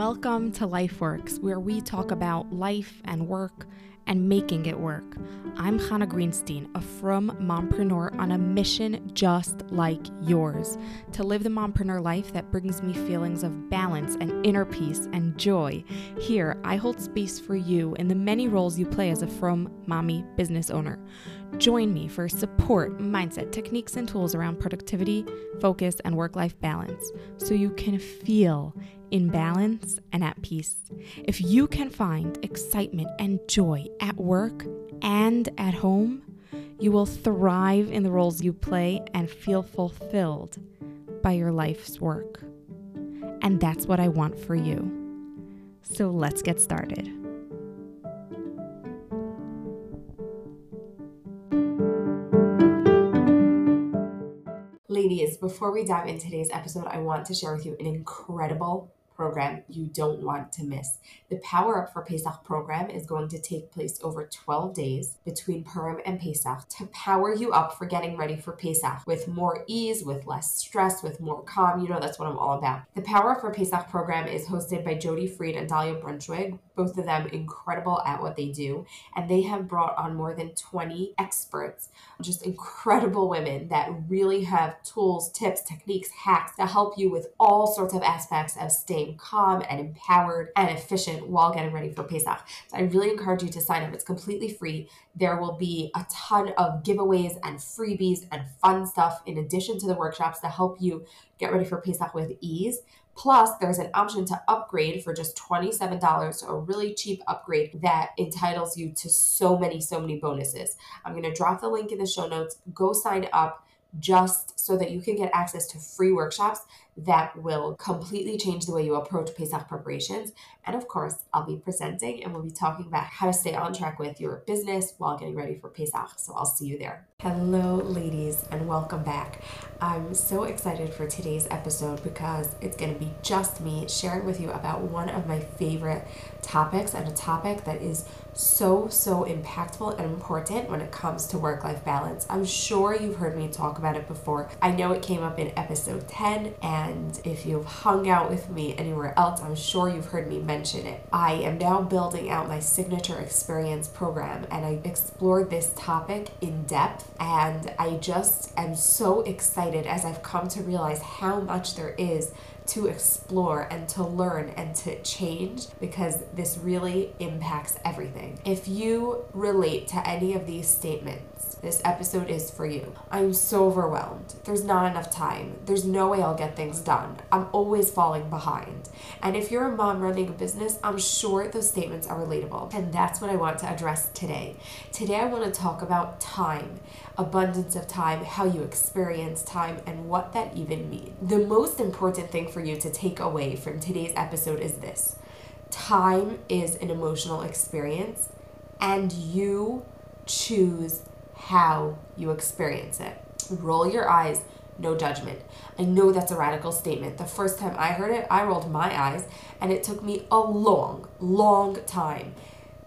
Welcome to LifeWorks, where we talk about life and work and making it work. I'm Chana Greenstein, a frum mompreneur on a mission just like yours to live the mompreneur life that brings me feelings of balance and inner peace and joy. Here, I hold space for you in the many roles you play as a frum mommy business owner. Join me for support, mindset, techniques, and tools around productivity, focus, and work life balance so you can feel in balance and at peace. If you can find excitement and joy at work and at home, you will thrive in the roles you play and feel fulfilled by your life's work. And that's what I want for you. So let's get started. Ladies, before we dive into today's episode, I want to share with you an incredible program you don't want to miss. The Power Up for Pesach program is going to take place over 12 days between Purim and Pesach to power you up for getting ready for Pesach with more ease, with less stress, with more calm. You know, that's what I'm all about. The Power Up for Pesach program is hosted by Jody Freed and Dahlia Brunschwig, both of them incredible at what they do. And they have brought on more than 20 experts, just incredible women that really have tools, tips, techniques, hacks to help you with all sorts of aspects of staying calm and empowered and efficient while getting ready for Pesach. So I really encourage you to sign up. It's completely free. There will be a ton of giveaways and freebies and fun stuff in addition to the workshops to help you get ready for Pesach with ease. Plus, there's an option to upgrade for just $27, so a really cheap upgrade that entitles you to so many, so many bonuses. I'm going to drop the link in the show notes. Go sign up just so that you can get access to free workshops that will completely change the way you approach Pesach preparations. And of course, I'll be presenting and we'll be talking about how to stay on track with your business while getting ready for Pesach. So I'll see you there. Hello, ladies, and welcome back. I'm so excited for today's episode because it's going to be just me sharing with you about one of my favorite topics and a topic that is so, so impactful and important when it comes to work life balance. I'm sure you've heard me talk about it before. I know it came up in episode 10, and if you've hung out with me anywhere else, I'm sure you've heard me mention it. I am now building out my signature experience program, and I explored this topic in depth, and I just am so excited as I've come to realize how much there is to explore and to learn and to change because this really impacts everything. If you relate to any of these statements, this episode is for you. I'm so overwhelmed. There's not enough time. There's no way I'll get things done. I'm always falling behind. And if you're a mom running a business, I'm sure those statements are relatable. And that's what I want to address today. Today, I want to talk about time abundance of time, how you experience time, and what that even means. The most important thing for you to take away from today's episode is this time is an emotional experience, and you choose how you experience it. Roll your eyes, no judgment. I know that's a radical statement. The first time I heard it, I rolled my eyes, and it took me a long, long time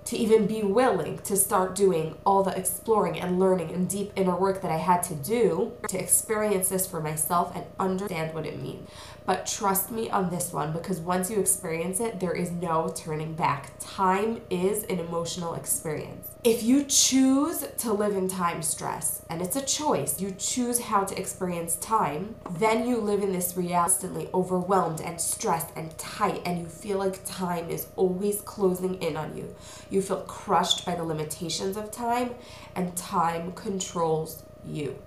to even be willing to start doing all the exploring and learning and deep inner work that I had to do to experience this for myself and understand what it means. But trust me on this one because once you experience it, there is no turning back. Time is an emotional experience. If you choose to live in time stress, and it's a choice, you choose how to experience time, then you live in this reality constantly overwhelmed and stressed and tight, and you feel like time is always closing in on you. You feel crushed by the limitations of time, and time controls you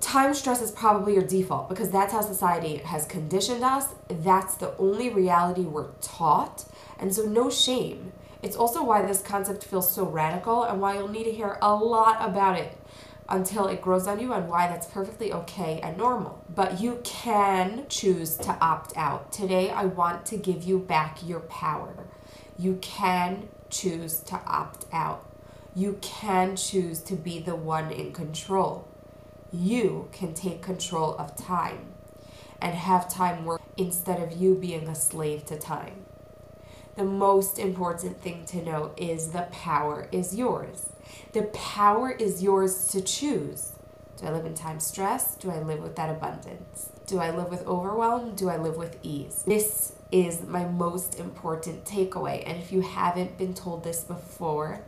time stress is probably your default because that's how society has conditioned us. That's the only reality we're taught. And so, no shame. It's also why this concept feels so radical and why you'll need to hear a lot about it until it grows on you and why that's perfectly okay and normal. But you can choose to opt out. Today, I want to give you back your power. You can choose to opt out. You can choose to be the one in control you can take control of time and have time work instead of you being a slave to time. The most important thing to know is the power is yours. The power is yours to choose. Do I live in time stress? Do I live with that abundance? Do I live with overwhelm? Do I live with ease? This is my most important takeaway. And if you haven't been told this before,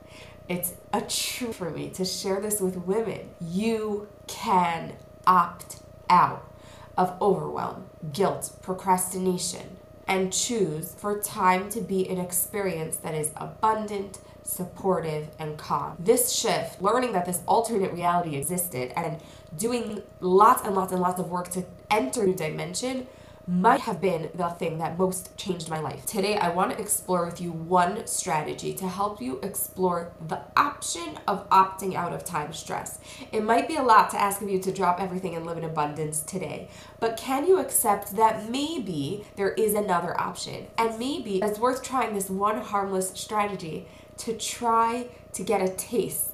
it's a truth for me to share this with women. You can opt out of overwhelm, guilt, procrastination, and choose for time to be an experience that is abundant, supportive, and calm. This shift, learning that this alternate reality existed, and doing lots and lots and lots of work to enter new dimension might have been the thing that most changed my life. Today, I want to explore with you one strategy to help you explore the option of opting out of time stress. It might be a lot to ask of you to drop everything and live in abundance today, but can you accept that maybe there is another option? And maybe it's worth trying this one harmless strategy to try to get a taste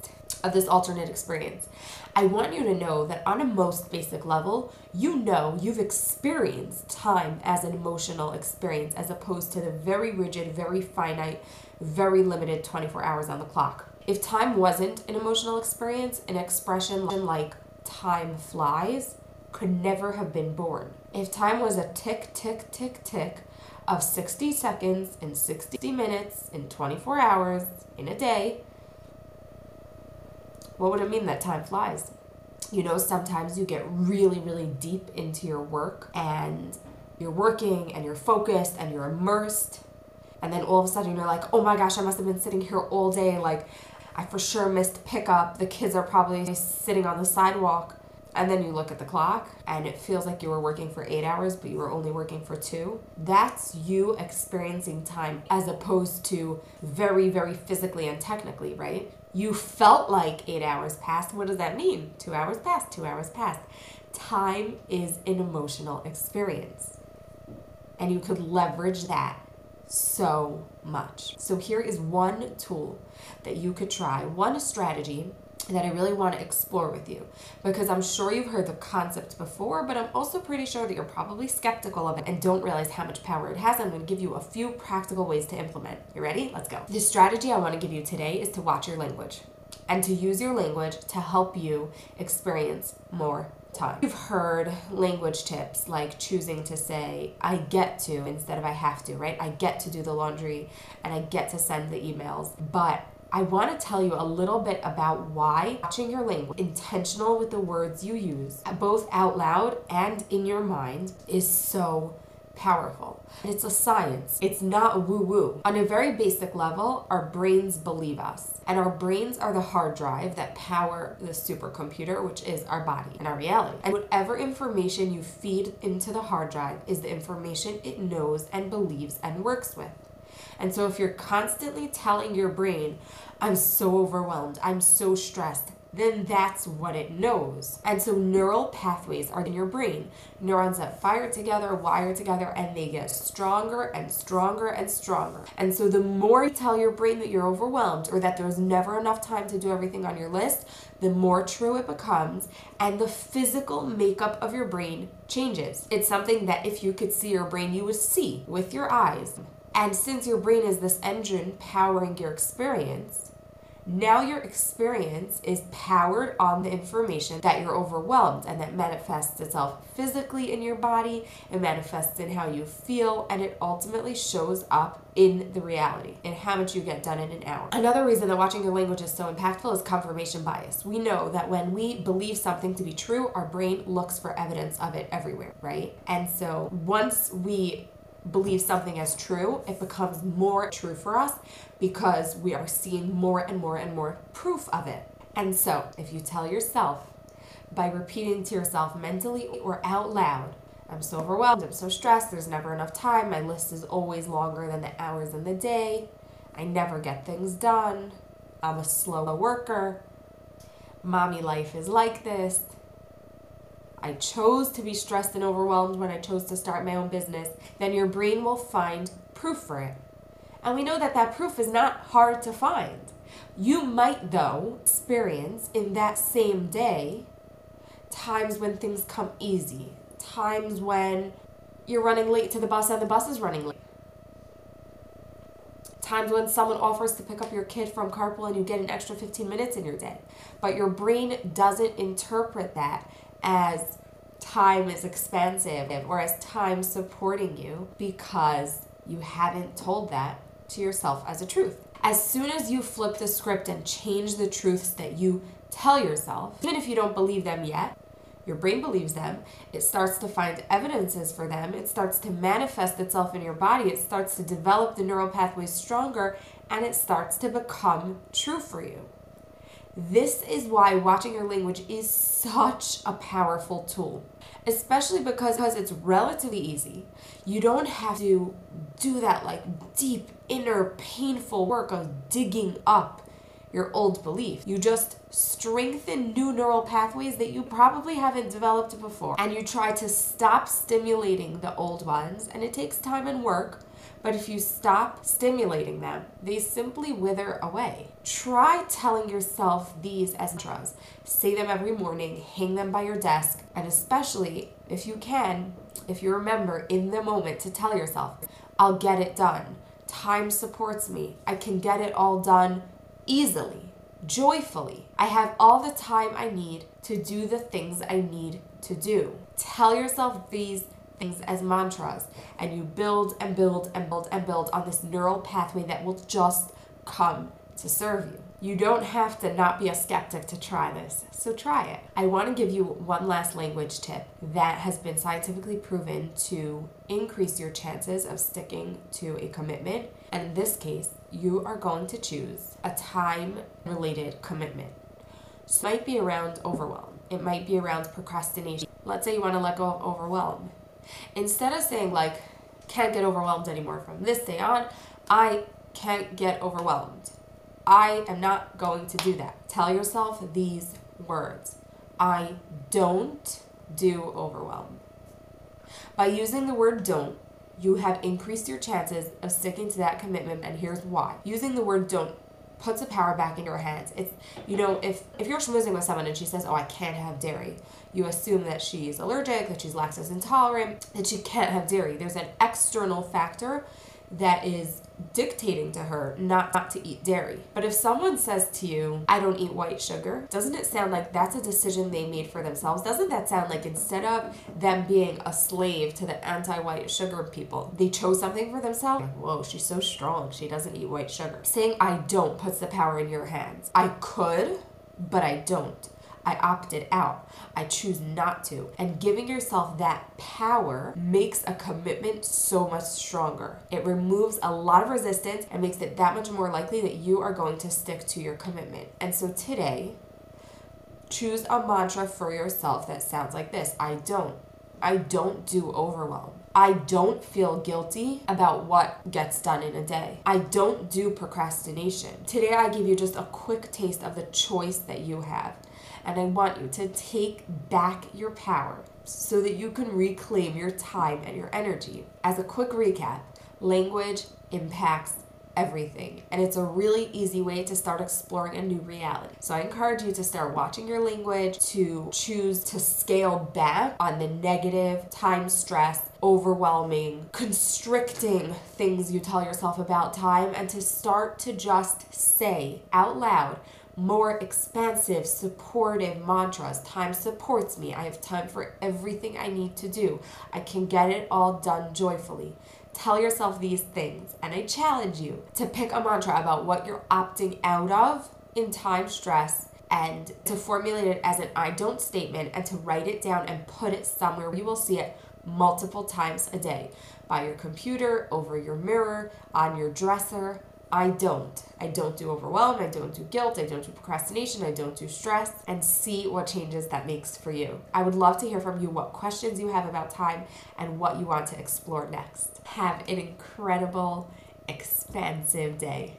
of this alternate experience. I want you to know that on a most basic level, you know you've experienced time as an emotional experience as opposed to the very rigid, very finite, very limited 24 hours on the clock. If time wasn't an emotional experience, an expression like time flies could never have been born. If time was a tick, tick, tick, tick of 60 seconds in 60 minutes in 24 hours in a day, what would it mean that time flies? You know, sometimes you get really, really deep into your work and you're working and you're focused and you're immersed. And then all of a sudden you're like, oh my gosh, I must have been sitting here all day. Like, I for sure missed pickup. The kids are probably sitting on the sidewalk. And then you look at the clock and it feels like you were working for eight hours, but you were only working for two. That's you experiencing time as opposed to very, very physically and technically, right? You felt like eight hours passed. What does that mean? Two hours passed, two hours passed. Time is an emotional experience. And you could leverage that so much. So, here is one tool that you could try, one strategy that I really want to explore with you because I'm sure you've heard the concept before, but I'm also pretty sure that you're probably skeptical of it and don't realize how much power it has. I'm going to give you a few practical ways to implement. You ready? Let's go. The strategy I want to give you today is to watch your language and to use your language to help you experience more time. You've heard language tips like choosing to say, I get to instead of I have to, right? I get to do the laundry and I get to send the emails, but I want to tell you a little bit about why watching your language, intentional with the words you use, both out loud and in your mind, is so powerful. It's a science. It's not woo woo. On a very basic level, our brains believe us. And our brains are the hard drive that power the supercomputer, which is our body and our reality. And whatever information you feed into the hard drive is the information it knows and believes and works with. And so if you're constantly telling your brain, I'm so overwhelmed, I'm so stressed, then that's what it knows. And so neural pathways are in your brain. Neurons that fire together, wire together, and they get stronger and stronger and stronger. And so the more you tell your brain that you're overwhelmed or that there's never enough time to do everything on your list, the more true it becomes, and the physical makeup of your brain changes. It's something that if you could see your brain, you would see with your eyes. And since your brain is this engine powering your experience, now your experience is powered on the information that you're overwhelmed and that manifests itself physically in your body, it manifests in how you feel, and it ultimately shows up in the reality in how much you get done in an hour. Another reason that watching your language is so impactful is confirmation bias. We know that when we believe something to be true, our brain looks for evidence of it everywhere, right? And so once we believe something as true, it becomes more true for us because we are seeing more and more and more proof of it. And so, if you tell yourself by repeating to yourself mentally or out loud, I'm so overwhelmed, I'm so stressed, there's never enough time, my list is always longer than the hours in the day, I never get things done, I'm a slow worker, mommy life is like this, I chose to be stressed and overwhelmed when I chose to start my own business, then your brain will find proof for it. And we know that that proof is not hard to find. You might, though, experience in that same day times when things come easy, times when you're running late to the bus and the bus is running late. Times when someone offers to pick up your kid from carpool and you get an extra 15 minutes in your day. But your brain doesn't interpret that as time is expansive or as time supporting you because you haven't told that to yourself as a truth. As soon as you flip the script and change the truths that you tell yourself, even if you don't believe them yet, your brain believes them. It starts to find evidences for them. It starts to manifest itself in your body. It starts to develop the neural pathways stronger and it starts to become true for you. This is why watching your language is such a powerful tool, especially because it's relatively easy. You don't have to do that like deep inner painful work of digging up your old belief. You just strengthen new neural pathways that you probably haven't developed before. And you try to stop stimulating the old ones, and it takes time and work. But if you stop stimulating them, they simply wither away. Try telling yourself these as mantras. Say them every morning, hang them by your desk, and especially if you can, if you remember in the moment to tell yourself, I'll get it done. Time supports me. I can get it all done easily, joyfully. I have all the time I need to do the things I need to do. Tell yourself these things as mantras and you build and build and build and build on this neural pathway that will just come to serve you. You don't have to not be a skeptic to try this, so try it. I want to give you one last language tip that has been scientifically proven to increase your chances of sticking to a commitment. And in this case, you are going to choose a time related commitment. So it might be around overwhelm, it might be around procrastination. Let's say you want to let go of overwhelm. Instead of saying, like, can't get overwhelmed anymore from this day on, I can't get overwhelmed. I am not going to do that. Tell yourself these words I don't do overwhelm. By using the word don't, you have increased your chances of sticking to that commitment and here's why. Using the word don't puts the power back in your hands. It's you know if if you're schmoozing with someone and she says oh i can't have dairy you assume that she's allergic that she's lactose intolerant that she can't have dairy. There's an external factor that is dictating to her not, not to eat dairy. But if someone says to you, I don't eat white sugar, doesn't it sound like that's a decision they made for themselves? Doesn't that sound like instead of them being a slave to the anti white sugar people, they chose something for themselves? Whoa, she's so strong. She doesn't eat white sugar. Saying I don't puts the power in your hands. I could, but I don't. I opted out. I choose not to. And giving yourself that power makes a commitment so much stronger. It removes a lot of resistance and makes it that much more likely that you are going to stick to your commitment. And so today, choose a mantra for yourself that sounds like this I don't. I don't do overwhelm. I don't feel guilty about what gets done in a day. I don't do procrastination. Today, I give you just a quick taste of the choice that you have. And I want you to take back your power so that you can reclaim your time and your energy. As a quick recap, language impacts everything. And it's a really easy way to start exploring a new reality. So I encourage you to start watching your language, to choose to scale back on the negative, time stress, overwhelming, constricting things you tell yourself about time, and to start to just say out loud more expansive, supportive mantras. Time supports me. I have time for everything I need to do. I can get it all done joyfully. Tell yourself these things, and I challenge you to pick a mantra about what you're opting out of in time stress and to formulate it as an I don't statement and to write it down and put it somewhere you will see it multiple times a day. By your computer, over your mirror, on your dresser, I don't. I don't do overwhelm, I don't do guilt, I don't do procrastination, I don't do stress, and see what changes that makes for you. I would love to hear from you what questions you have about time and what you want to explore next. Have an incredible, expansive day.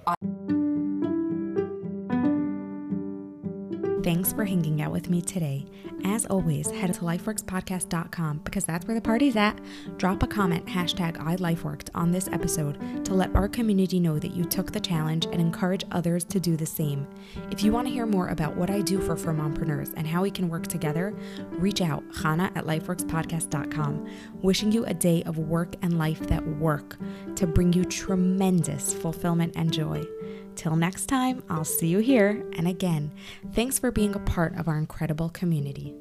Thanks for hanging out with me today. As always, head to lifeworkspodcast.com because that's where the party's at. Drop a comment, hashtag iLifeWorked on this episode to let our community know that you took the challenge and encourage others to do the same. If you want to hear more about what I do for frum mompreneurs and how we can work together, reach out, Chana at lifeworkspodcast.com. Wishing you a day of work and life that work to bring you tremendous fulfillment and joy. Till next time, I'll see you here. And again, thanks for being a part of our incredible community.